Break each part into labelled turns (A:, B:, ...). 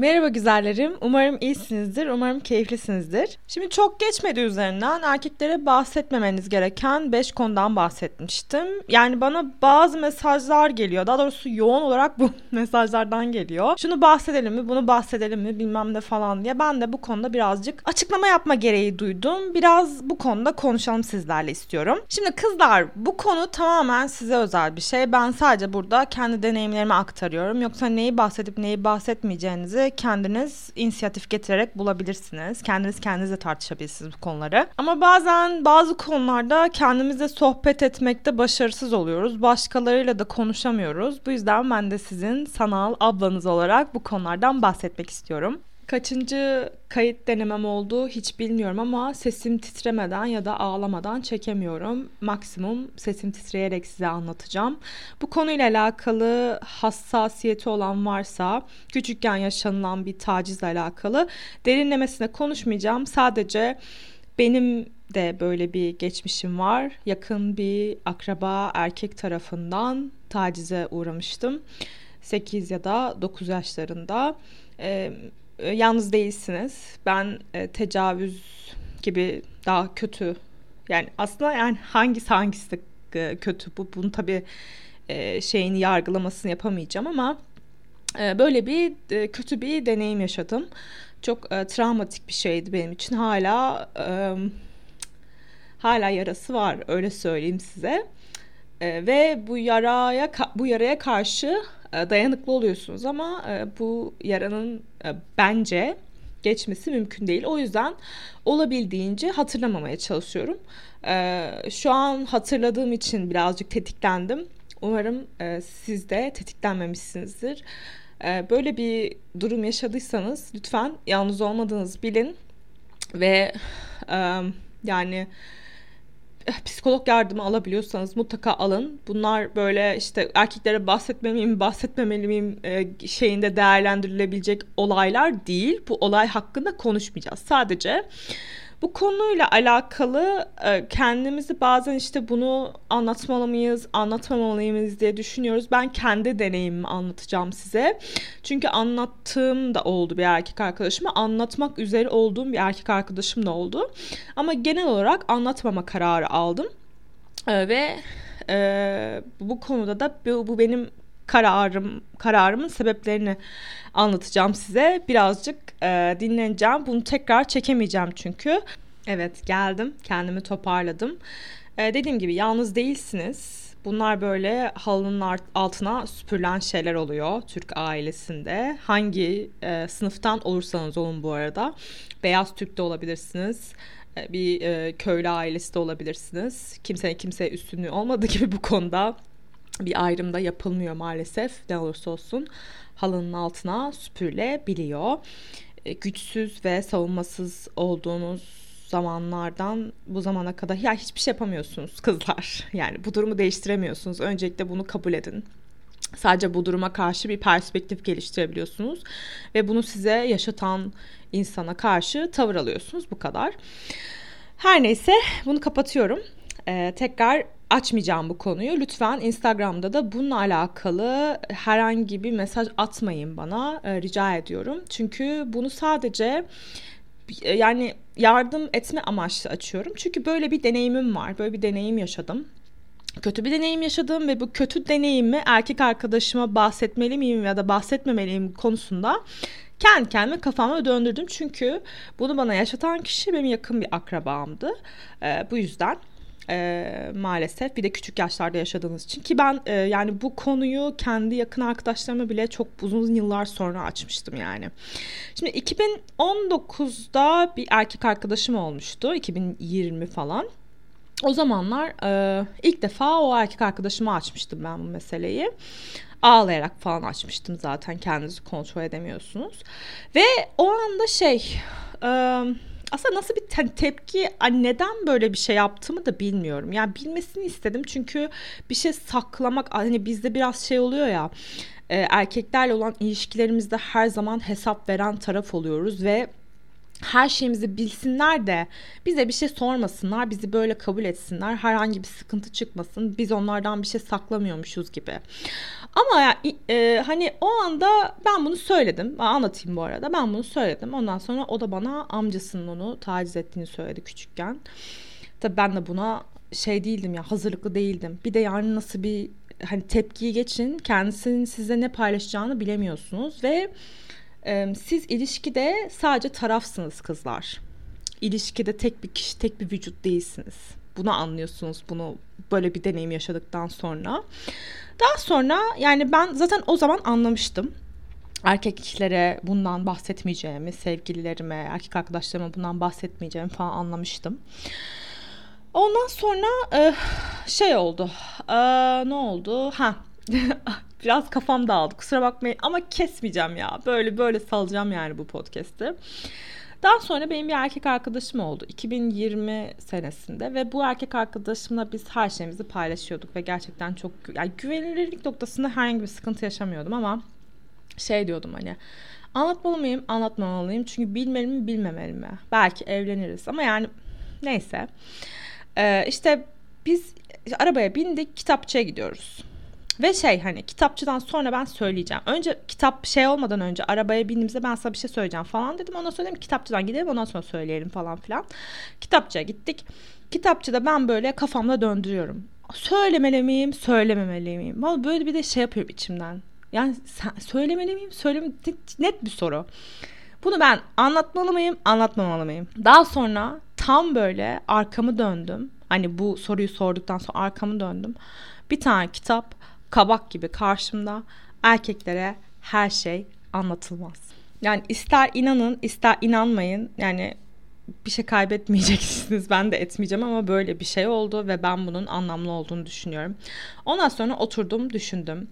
A: Merhaba güzellerim. Umarım iyisinizdir. Umarım keyiflisinizdir. Şimdi çok geçmedi üzerinden erkeklere bahsetmemeniz gereken 5 konudan bahsetmiştim. Yani bana bazı mesajlar geliyor. Daha doğrusu yoğun olarak bu mesajlardan geliyor. Şunu bahsedelim mi, bunu bahsedelim mi bilmem ne falan diye. Ben de bu konuda birazcık açıklama yapma gereği duydum. Biraz bu konuda konuşalım sizlerle istiyorum. Şimdi kızlar bu konu tamamen size özel bir şey. Ben sadece burada kendi deneyimlerimi aktarıyorum. Yoksa neyi bahsedip neyi bahsetmeyeceğinizi kendiniz inisiyatif getirerek bulabilirsiniz. Kendiniz kendinizle tartışabilirsiniz bu konuları. Ama bazen bazı konularda kendimizle sohbet etmekte başarısız oluyoruz. Başkalarıyla da konuşamıyoruz. Bu yüzden ben de sizin sanal ablanız olarak bu konulardan bahsetmek istiyorum. Kaçıncı kayıt denemem oldu hiç bilmiyorum ama sesim titremeden ya da ağlamadan çekemiyorum. Maksimum sesim titreyerek size anlatacağım. Bu konuyla alakalı hassasiyeti olan varsa küçükken yaşanılan bir tacizle alakalı derinlemesine konuşmayacağım. Sadece benim de böyle bir geçmişim var. Yakın bir akraba erkek tarafından tacize uğramıştım. 8 ya da 9 yaşlarında. Ee, e, yalnız değilsiniz. Ben e, tecavüz gibi daha kötü yani aslında yani hangisi hangisi de e, kötü bu bunu tabii e, şeyini yargılamasını yapamayacağım ama e, böyle bir e, kötü bir deneyim yaşadım. Çok e, travmatik bir şeydi benim için. Hala e, hala yarası var öyle söyleyeyim size. E, ve bu yaraya bu yaraya karşı dayanıklı oluyorsunuz ama e, bu yaranın e, bence geçmesi mümkün değil. O yüzden olabildiğince hatırlamamaya çalışıyorum. Şu an hatırladığım için birazcık tetiklendim. Umarım siz de tetiklenmemişsinizdir. Böyle bir durum yaşadıysanız lütfen yalnız olmadığınızı bilin ve yani psikolog yardımı alabiliyorsanız mutlaka alın. Bunlar böyle işte erkeklere bahsetmeliyim, bahsetmemeli miyim e, şeyinde değerlendirilebilecek olaylar değil. Bu olay hakkında konuşmayacağız. Sadece bu konuyla alakalı e, kendimizi bazen işte bunu anlatmalı mıyız, anlatmamalıyız diye düşünüyoruz. Ben kendi deneyimimi anlatacağım size. Çünkü anlattığım da oldu bir erkek arkadaşıma. Anlatmak üzere olduğum bir erkek arkadaşım da oldu. Ama genel olarak anlatmama kararı aldım. E, ve e, bu konuda da bu, bu benim kararım kararımın sebeplerini anlatacağım size. Birazcık e, dinleneceğim. Bunu tekrar çekemeyeceğim çünkü. Evet geldim. Kendimi toparladım. E, dediğim gibi yalnız değilsiniz. Bunlar böyle halının altına süpürülen şeyler oluyor Türk ailesinde. Hangi e, sınıftan olursanız olun bu arada. Beyaz Türk de olabilirsiniz. E, bir e, köylü ailesi de olabilirsiniz. Kimsenin kimseye üstünlüğü olmadığı gibi bu konuda bir ayrım da yapılmıyor maalesef. Ne olursa olsun halının altına süpürülebiliyor. E, güçsüz ve savunmasız olduğunuz zamanlardan bu zamana kadar ya hiçbir şey yapamıyorsunuz kızlar. Yani bu durumu değiştiremiyorsunuz. Öncelikle bunu kabul edin. Sadece bu duruma karşı bir perspektif geliştirebiliyorsunuz ve bunu size yaşatan insana karşı tavır alıyorsunuz bu kadar. Her neyse bunu kapatıyorum. Ee, tekrar açmayacağım bu konuyu. Lütfen Instagram'da da bununla alakalı herhangi bir mesaj atmayın bana. E, rica ediyorum. Çünkü bunu sadece e, yani yardım etme amaçlı açıyorum. Çünkü böyle bir deneyimim var. Böyle bir deneyim yaşadım. Kötü bir deneyim yaşadım ve bu kötü deneyimi erkek arkadaşıma bahsetmeli miyim ya da bahsetmemeliyim konusunda kendi kendime kafama döndürdüm. Çünkü bunu bana yaşatan kişi benim yakın bir akrabamdı. Ee, bu yüzden e, maalesef bir de küçük yaşlarda yaşadığınız için ki ben e, yani bu konuyu kendi yakın arkadaşlarıma bile çok uzun yıllar sonra açmıştım yani. Şimdi 2019'da bir erkek arkadaşım olmuştu 2020 falan. O zamanlar e, ilk defa o erkek arkadaşıma açmıştım ben bu meseleyi ağlayarak falan açmıştım zaten kendinizi kontrol edemiyorsunuz. Ve o anda şey e, aslında nasıl bir te- tepki neden böyle bir şey yaptığımı da bilmiyorum. Yani bilmesini istedim çünkü bir şey saklamak hani bizde biraz şey oluyor ya e, erkeklerle olan ilişkilerimizde her zaman hesap veren taraf oluyoruz ve her şeyimizi bilsinler de bize bir şey sormasınlar, bizi böyle kabul etsinler, herhangi bir sıkıntı çıkmasın, biz onlardan bir şey saklamıyormuşuz gibi. Ama ya, e, hani o anda ben bunu söyledim, anlatayım bu arada, ben bunu söyledim. Ondan sonra o da bana amcasının onu taciz ettiğini söyledi küçükken. Tabii ben de buna şey değildim ya, hazırlıklı değildim. Bir de yani nasıl bir hani tepkiyi geçin, kendisinin size ne paylaşacağını bilemiyorsunuz ve siz ilişkide sadece tarafsınız kızlar. İlişkide tek bir kişi, tek bir vücut değilsiniz. Bunu anlıyorsunuz bunu böyle bir deneyim yaşadıktan sonra. Daha sonra yani ben zaten o zaman anlamıştım. Erkeklere bundan bahsetmeyeceğimi, sevgililerime, erkek arkadaşlarıma bundan bahsetmeyeceğimi falan anlamıştım. Ondan sonra e, şey oldu. E, ne oldu? Ha Biraz kafam dağıldı kusura bakmayın ama kesmeyeceğim ya. Böyle böyle salacağım yani bu podcast'i. Daha sonra benim bir erkek arkadaşım oldu 2020 senesinde ve bu erkek arkadaşımla biz her şeyimizi paylaşıyorduk ve gerçekten çok yani güvenilirlik noktasında herhangi bir sıkıntı yaşamıyordum ama şey diyordum hani anlatmalı mıyım? Anlatmamalıyım. Çünkü bilmeli mi? Bilmemeli mi? Belki evleniriz. Ama yani neyse. Ee, işte biz arabaya bindik kitapçıya gidiyoruz ve şey hani kitapçıdan sonra ben söyleyeceğim. Önce kitap şey olmadan önce arabaya bindiğimizde ben sana bir şey söyleyeceğim falan dedim. Ondan sonra dedim kitapçıdan gidelim ondan sonra söyleyelim falan filan. Kitapçıya gittik. Kitapçıda ben böyle kafamda döndürüyorum. Söylemeli miyim, söylememeli miyim? Vallahi böyle bir de şey yapıyorum içimden. Yani sen, söylemeli miyim, söylemeli Net bir soru. Bunu ben anlatmalı mıyım, anlatmamalı mıyım? Daha sonra tam böyle arkamı döndüm. Hani bu soruyu sorduktan sonra arkamı döndüm. Bir tane kitap kabak gibi karşımda erkeklere her şey anlatılmaz. Yani ister inanın ister inanmayın yani bir şey kaybetmeyeceksiniz ben de etmeyeceğim ama böyle bir şey oldu ve ben bunun anlamlı olduğunu düşünüyorum. Ondan sonra oturdum düşündüm.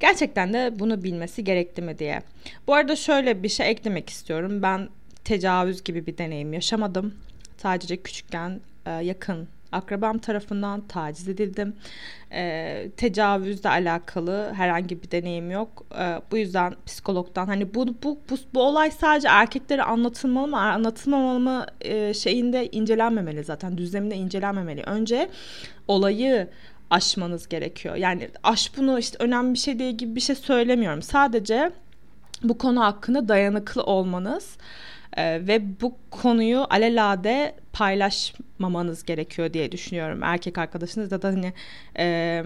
A: Gerçekten de bunu bilmesi gerekti mi diye. Bu arada şöyle bir şey eklemek istiyorum. Ben tecavüz gibi bir deneyim yaşamadım. Sadece küçükken e, yakın akrabam tarafından taciz edildim. E, tecavüzle alakalı herhangi bir deneyim yok. E, bu yüzden psikologdan hani bu, bu, bu, bu olay sadece erkeklere anlatılmalı mı anlatılmamalı mı e, şeyinde incelenmemeli zaten düzleminde incelenmemeli. Önce olayı aşmanız gerekiyor. Yani aş bunu işte önemli bir şey değil gibi bir şey söylemiyorum. Sadece bu konu hakkında dayanıklı olmanız e, ve bu konuyu alelade paylaşmamanız gerekiyor diye düşünüyorum. Erkek arkadaşınızla da hani e,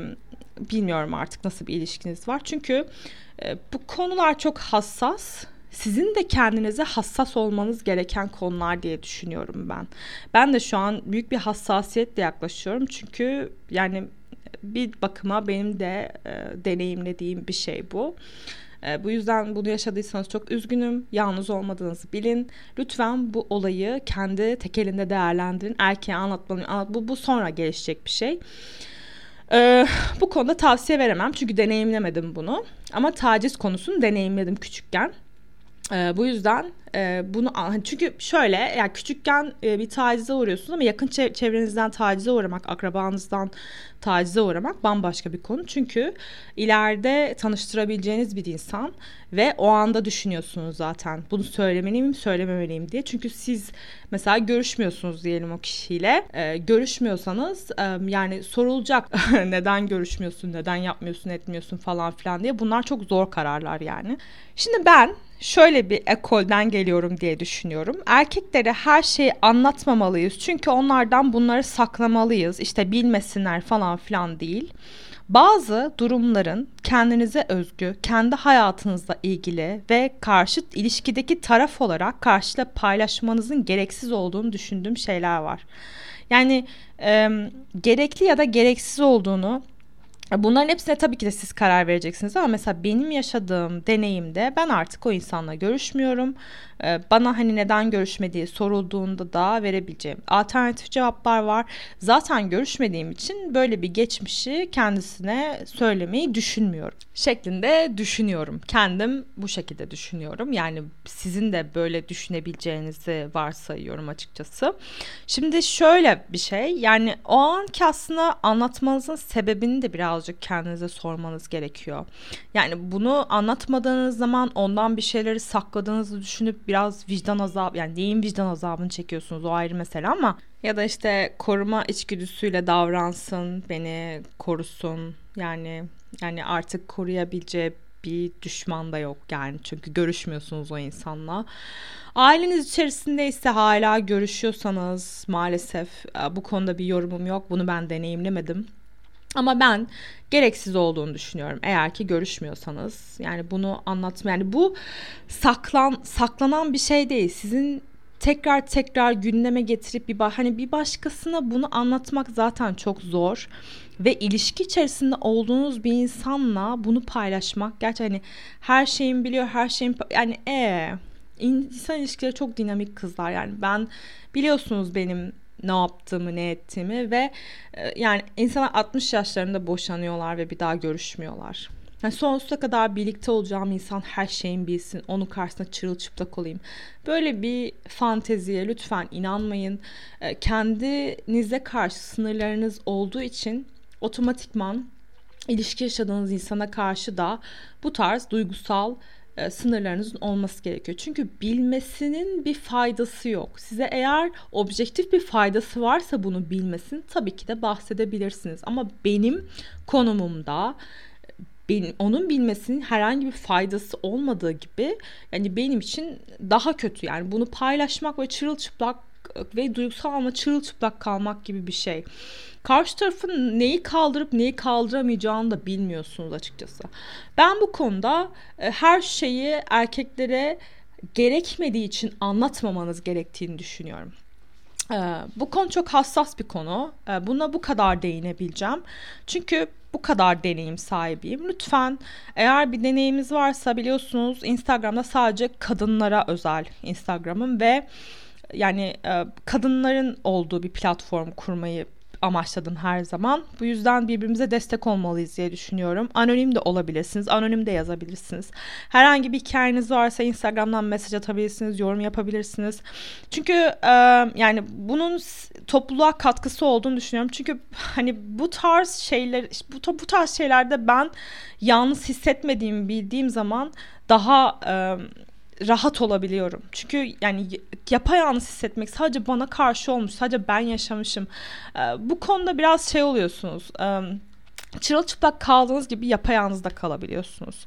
A: bilmiyorum artık nasıl bir ilişkiniz var. Çünkü e, bu konular çok hassas sizin de kendinize hassas olmanız gereken konular diye düşünüyorum ben. Ben de şu an büyük bir hassasiyetle yaklaşıyorum çünkü yani bir bakıma benim de e, deneyimlediğim bir şey bu. E, bu yüzden bunu yaşadıysanız çok üzgünüm. Yalnız olmadığınızı bilin. Lütfen bu olayı kendi tek elinde değerlendirin. Erkeğe anlatmalıyım. Anlat, bu, bu sonra gelişecek bir şey. Ee, bu konuda tavsiye veremem çünkü deneyimlemedim bunu. Ama taciz konusunu deneyimledim küçükken. Ee, bu yüzden e, bunu hani çünkü şöyle yani küçükken e, bir tacize uğruyorsunuz ama yakın çevrenizden tacize uğramak, akrabanızdan tacize uğramak bambaşka bir konu. Çünkü ileride tanıştırabileceğiniz bir insan ve o anda düşünüyorsunuz zaten bunu söylemeliyim, söylememeliyim diye. Çünkü siz mesela görüşmüyorsunuz diyelim o kişiyle. E, görüşmüyorsanız e, yani sorulacak neden görüşmüyorsun, neden yapmıyorsun, etmiyorsun falan filan diye. Bunlar çok zor kararlar yani. Şimdi ben şöyle bir ekolden geliyorum diye düşünüyorum. Erkeklere her şeyi anlatmamalıyız. Çünkü onlardan bunları saklamalıyız. İşte bilmesinler falan filan değil. Bazı durumların kendinize özgü, kendi hayatınızla ilgili ve karşıt ilişkideki taraf olarak karşıyla paylaşmanızın gereksiz olduğunu düşündüğüm şeyler var. Yani e, gerekli ya da gereksiz olduğunu Bunların hepsine tabii ki de siz karar vereceksiniz ama mesela benim yaşadığım deneyimde ben artık o insanla görüşmüyorum. Ee, bana hani neden görüşmediği sorulduğunda da verebileceğim alternatif cevaplar var. Zaten görüşmediğim için böyle bir geçmişi kendisine söylemeyi düşünmüyorum. Şeklinde düşünüyorum. Kendim bu şekilde düşünüyorum. Yani sizin de böyle düşünebileceğinizi varsayıyorum açıkçası. Şimdi şöyle bir şey yani o anki aslında anlatmanızın sebebini de biraz birazcık kendinize sormanız gerekiyor. Yani bunu anlatmadığınız zaman ondan bir şeyleri sakladığınızı düşünüp biraz vicdan azabı yani neyin vicdan azabını çekiyorsunuz o ayrı mesele ama ya da işte koruma içgüdüsüyle davransın, beni korusun. Yani yani artık koruyabileceği bir düşman da yok yani çünkü görüşmüyorsunuz o insanla. Aileniz içerisinde ise hala görüşüyorsanız maalesef e, bu konuda bir yorumum yok. Bunu ben deneyimlemedim. Ama ben gereksiz olduğunu düşünüyorum. Eğer ki görüşmüyorsanız yani bunu anlatma yani bu saklan saklanan bir şey değil. Sizin tekrar tekrar gündeme getirip bir hani bir başkasına bunu anlatmak zaten çok zor ve ilişki içerisinde olduğunuz bir insanla bunu paylaşmak gerçekten hani her şeyin biliyor her şeyin yani e ee, insan ilişkileri çok dinamik kızlar yani ben biliyorsunuz benim ne yaptığımı ne ettiğimi ve e, yani insanlar 60 yaşlarında boşanıyorlar ve bir daha görüşmüyorlar. Yani sonsuza kadar birlikte olacağım insan her şeyin bilsin. Onun karşısında çırılçıplak olayım. Böyle bir fanteziye lütfen inanmayın. E, kendinize karşı sınırlarınız olduğu için otomatikman ilişki yaşadığınız insana karşı da bu tarz duygusal e, sınırlarınızın olması gerekiyor. Çünkü bilmesinin bir faydası yok. Size eğer objektif bir faydası varsa bunu bilmesin tabii ki de bahsedebilirsiniz. Ama benim konumumda benim, onun bilmesinin herhangi bir faydası olmadığı gibi yani benim için daha kötü yani bunu paylaşmak ve çırılçıplak ve duygusal ama çırılçıplak kalmak gibi bir şey. Karşı tarafın neyi kaldırıp neyi kaldıramayacağını da bilmiyorsunuz açıkçası. Ben bu konuda e, her şeyi erkeklere gerekmediği için anlatmamanız gerektiğini düşünüyorum. E, bu konu çok hassas bir konu. E, buna bu kadar değinebileceğim. Çünkü bu kadar deneyim sahibiyim. Lütfen eğer bir deneyimiz varsa biliyorsunuz Instagram'da sadece kadınlara özel Instagram'ım ve yani kadınların olduğu bir platform kurmayı amaçladım her zaman. Bu yüzden birbirimize destek olmalıyız diye düşünüyorum. Anonim de olabilirsiniz. Anonim de yazabilirsiniz. Herhangi bir hikayeniz varsa Instagram'dan mesaj atabilirsiniz. Yorum yapabilirsiniz. Çünkü e, yani bunun topluluğa katkısı olduğunu düşünüyorum. Çünkü hani bu tarz şeyler bu, bu tarz şeylerde ben yalnız hissetmediğimi bildiğim zaman daha e, rahat olabiliyorum. Çünkü yani yapayalnız hissetmek sadece bana karşı olmuş, sadece ben yaşamışım. Bu konuda biraz şey oluyorsunuz. Çırılçıplak kaldığınız gibi yapayalnız da kalabiliyorsunuz.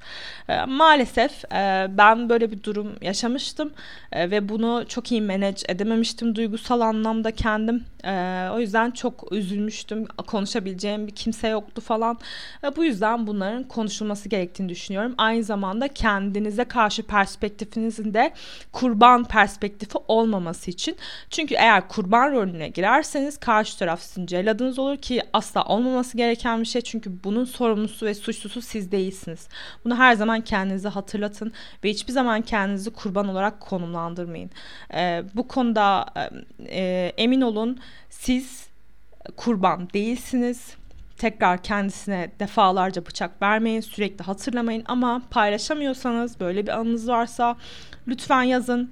A: E, maalesef e, ben böyle bir durum yaşamıştım e, ve bunu çok iyi manage edememiştim duygusal anlamda kendim. E, o yüzden çok üzülmüştüm. Konuşabileceğim bir kimse yoktu falan. E, bu yüzden bunların konuşulması gerektiğini düşünüyorum. Aynı zamanda kendinize karşı perspektifinizin de kurban perspektifi olmaması için. Çünkü eğer kurban rolüne girerseniz karşı taraf sizin celladınız olur ki asla olmaması gereken bir şey. Çünkü bunun sorumlusu ve suçlusu siz değilsiniz. Bunu her zaman kendinize hatırlatın ve hiçbir zaman kendinizi kurban olarak konumlandırmayın. E, bu konuda e, emin olun siz kurban değilsiniz. Tekrar kendisine defalarca bıçak vermeyin, sürekli hatırlamayın ama paylaşamıyorsanız böyle bir anınız varsa lütfen yazın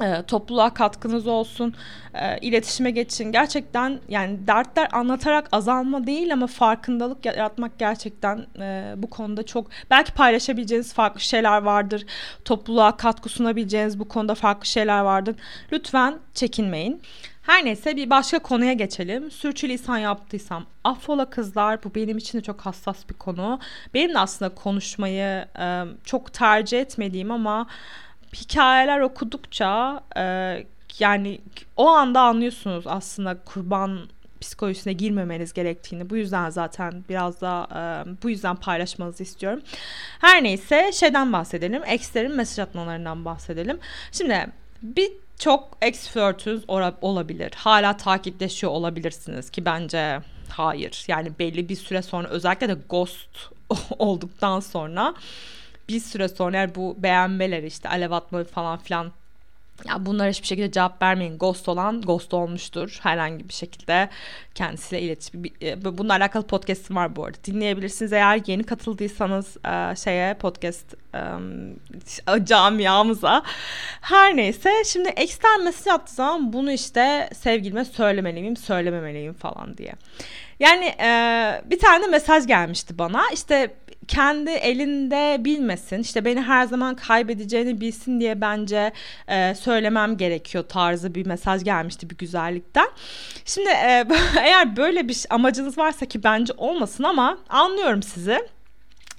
A: e, topluluğa katkınız olsun, e, iletişime geçin. Gerçekten yani dertler anlatarak azalma değil ama farkındalık yaratmak gerçekten e, bu konuda çok belki paylaşabileceğiniz farklı şeyler vardır. Topluluğa katkı sunabileceğiniz bu konuda farklı şeyler vardır. Lütfen çekinmeyin. Her neyse bir başka konuya geçelim. Sürçülisan yaptıysam affola kızlar. Bu benim için de çok hassas bir konu. Benim de aslında konuşmayı e, çok tercih etmediğim ama hikayeler okudukça e, yani o anda anlıyorsunuz aslında kurban psikolojisine girmemeniz gerektiğini. Bu yüzden zaten biraz da e, bu yüzden paylaşmanızı istiyorum. Her neyse şeyden bahsedelim. Ex'lerin mesaj atmalarından bahsedelim. Şimdi bir çok ex flörtünüz olabilir. Hala takipleşiyor olabilirsiniz ki bence hayır. Yani belli bir süre sonra özellikle de ghost olduktan sonra bir süre sonra bu beğenmeler işte alev atma falan filan Ya bunlara hiçbir şekilde cevap vermeyin. Ghost olan ghost olmuştur. Herhangi bir şekilde kendisiyle iletişim. E, bununla alakalı podcast'im var bu arada. Dinleyebilirsiniz eğer yeni katıldıysanız e, şeye podcast e, camiamıza. Her neyse şimdi ekstern mesaj attığı zaman bunu işte sevgilime söylemeliyim, söylememeliyim falan diye. Yani bir tane mesaj gelmişti bana. İşte kendi elinde bilmesin işte beni her zaman kaybedeceğini bilsin diye bence e, söylemem gerekiyor tarzı bir mesaj gelmişti bir güzellikten. Şimdi e, eğer böyle bir amacınız varsa ki bence olmasın ama anlıyorum sizi.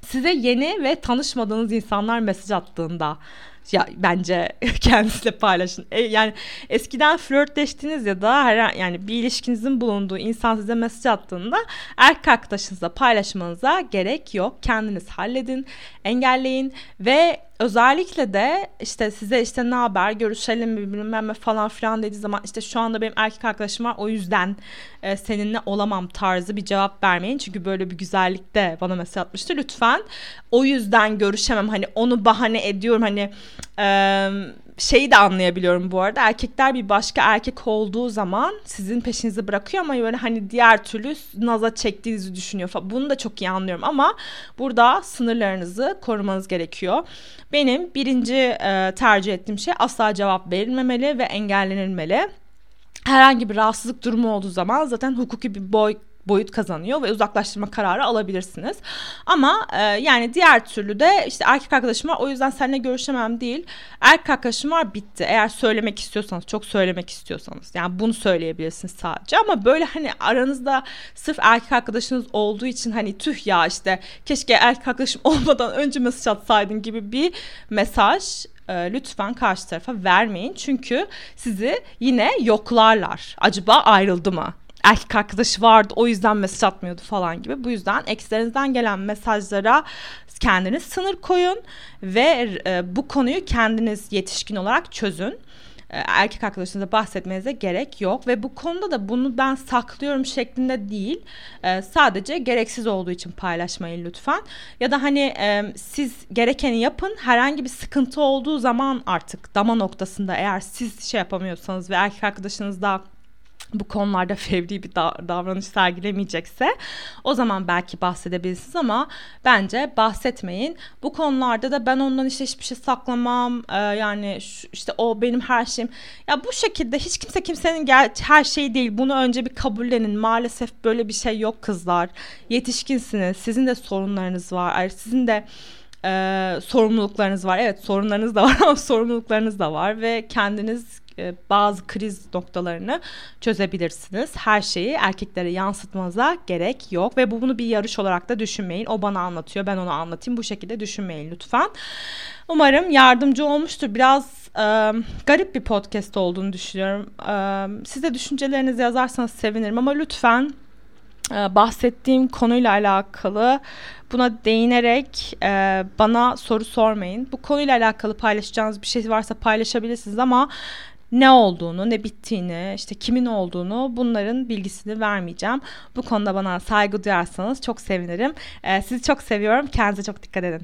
A: Size yeni ve tanışmadığınız insanlar mesaj attığında ya bence kendisiyle paylaşın. E, yani eskiden flörtleştiniz ya da her yani bir ilişkinizin bulunduğu insan size mesaj attığında erkek arkadaşınızla paylaşmanıza gerek yok. Kendiniz halledin, engelleyin ve özellikle de işte size işte ne haber görüşelim mi bilmem ne falan filan dediği zaman işte şu anda benim erkek arkadaşım var o yüzden e, seninle olamam tarzı bir cevap vermeyin. Çünkü böyle bir güzellik de bana mesaj atmıştı. Lütfen o yüzden görüşemem hani onu bahane ediyorum hani e, şeyi de anlayabiliyorum bu arada. Erkekler bir başka erkek olduğu zaman sizin peşinizi bırakıyor ama böyle hani diğer türlü naza çektiğinizi düşünüyor falan. Bunu da çok iyi anlıyorum ama burada sınırlarınızı korumanız gerekiyor. Benim birinci e, tercih ettiğim şey asla cevap verilmemeli ve engellenilmeli. Herhangi bir rahatsızlık durumu olduğu zaman zaten hukuki bir boy boyut kazanıyor ve uzaklaştırma kararı alabilirsiniz. Ama e, yani diğer türlü de işte erkek arkadaşım var o yüzden seninle görüşemem değil. Erkek arkadaşım var bitti. Eğer söylemek istiyorsanız çok söylemek istiyorsanız yani bunu söyleyebilirsiniz sadece ama böyle hani aranızda sırf erkek arkadaşınız olduğu için hani tüh ya işte keşke erkek arkadaşım olmadan önce mesaj atsaydın gibi bir mesaj e, lütfen karşı tarafa vermeyin. Çünkü sizi yine yoklarlar. Acaba ayrıldı mı? Erkek arkadaşı vardı o yüzden mesaj atmıyordu falan gibi. Bu yüzden ekslerinizden gelen mesajlara kendiniz sınır koyun ve e, bu konuyu kendiniz yetişkin olarak çözün. E, erkek arkadaşınıza bahsetmenize gerek yok ve bu konuda da bunu ben saklıyorum şeklinde değil. E, sadece gereksiz olduğu için paylaşmayın lütfen. Ya da hani e, siz gerekeni yapın herhangi bir sıkıntı olduğu zaman artık dama noktasında eğer siz şey yapamıyorsanız ve erkek arkadaşınız da bu konularda fevri bir da- davranış sergilemeyecekse o zaman belki bahsedebilirsiniz ama bence bahsetmeyin. Bu konularda da ben ondan işte hiçbir şey saklamam ee, yani şu, işte o benim her şeyim. Ya bu şekilde hiç kimse kimsenin gel- her şeyi değil bunu önce bir kabullenin. Maalesef böyle bir şey yok kızlar. Yetişkinsiniz sizin de sorunlarınız var. Sizin de e, sorumluluklarınız var. Evet sorunlarınız da var ama sorumluluklarınız da var ve kendiniz e, bazı kriz noktalarını çözebilirsiniz. Her şeyi erkeklere yansıtmanıza gerek yok ve bu bunu bir yarış olarak da düşünmeyin. O bana anlatıyor, ben onu anlatayım. Bu şekilde düşünmeyin lütfen. Umarım yardımcı olmuştur. Biraz e, garip bir podcast olduğunu düşünüyorum. E, siz düşüncelerinizi yazarsanız sevinirim ama lütfen e, bahsettiğim konuyla alakalı buna değinerek e, bana soru sormayın. Bu konuyla alakalı paylaşacağınız bir şey varsa paylaşabilirsiniz ama ne olduğunu, ne bittiğini, işte kimin olduğunu bunların bilgisini vermeyeceğim. Bu konuda bana saygı duyarsanız çok sevinirim. Ee, sizi çok seviyorum. Kendinize çok dikkat edin.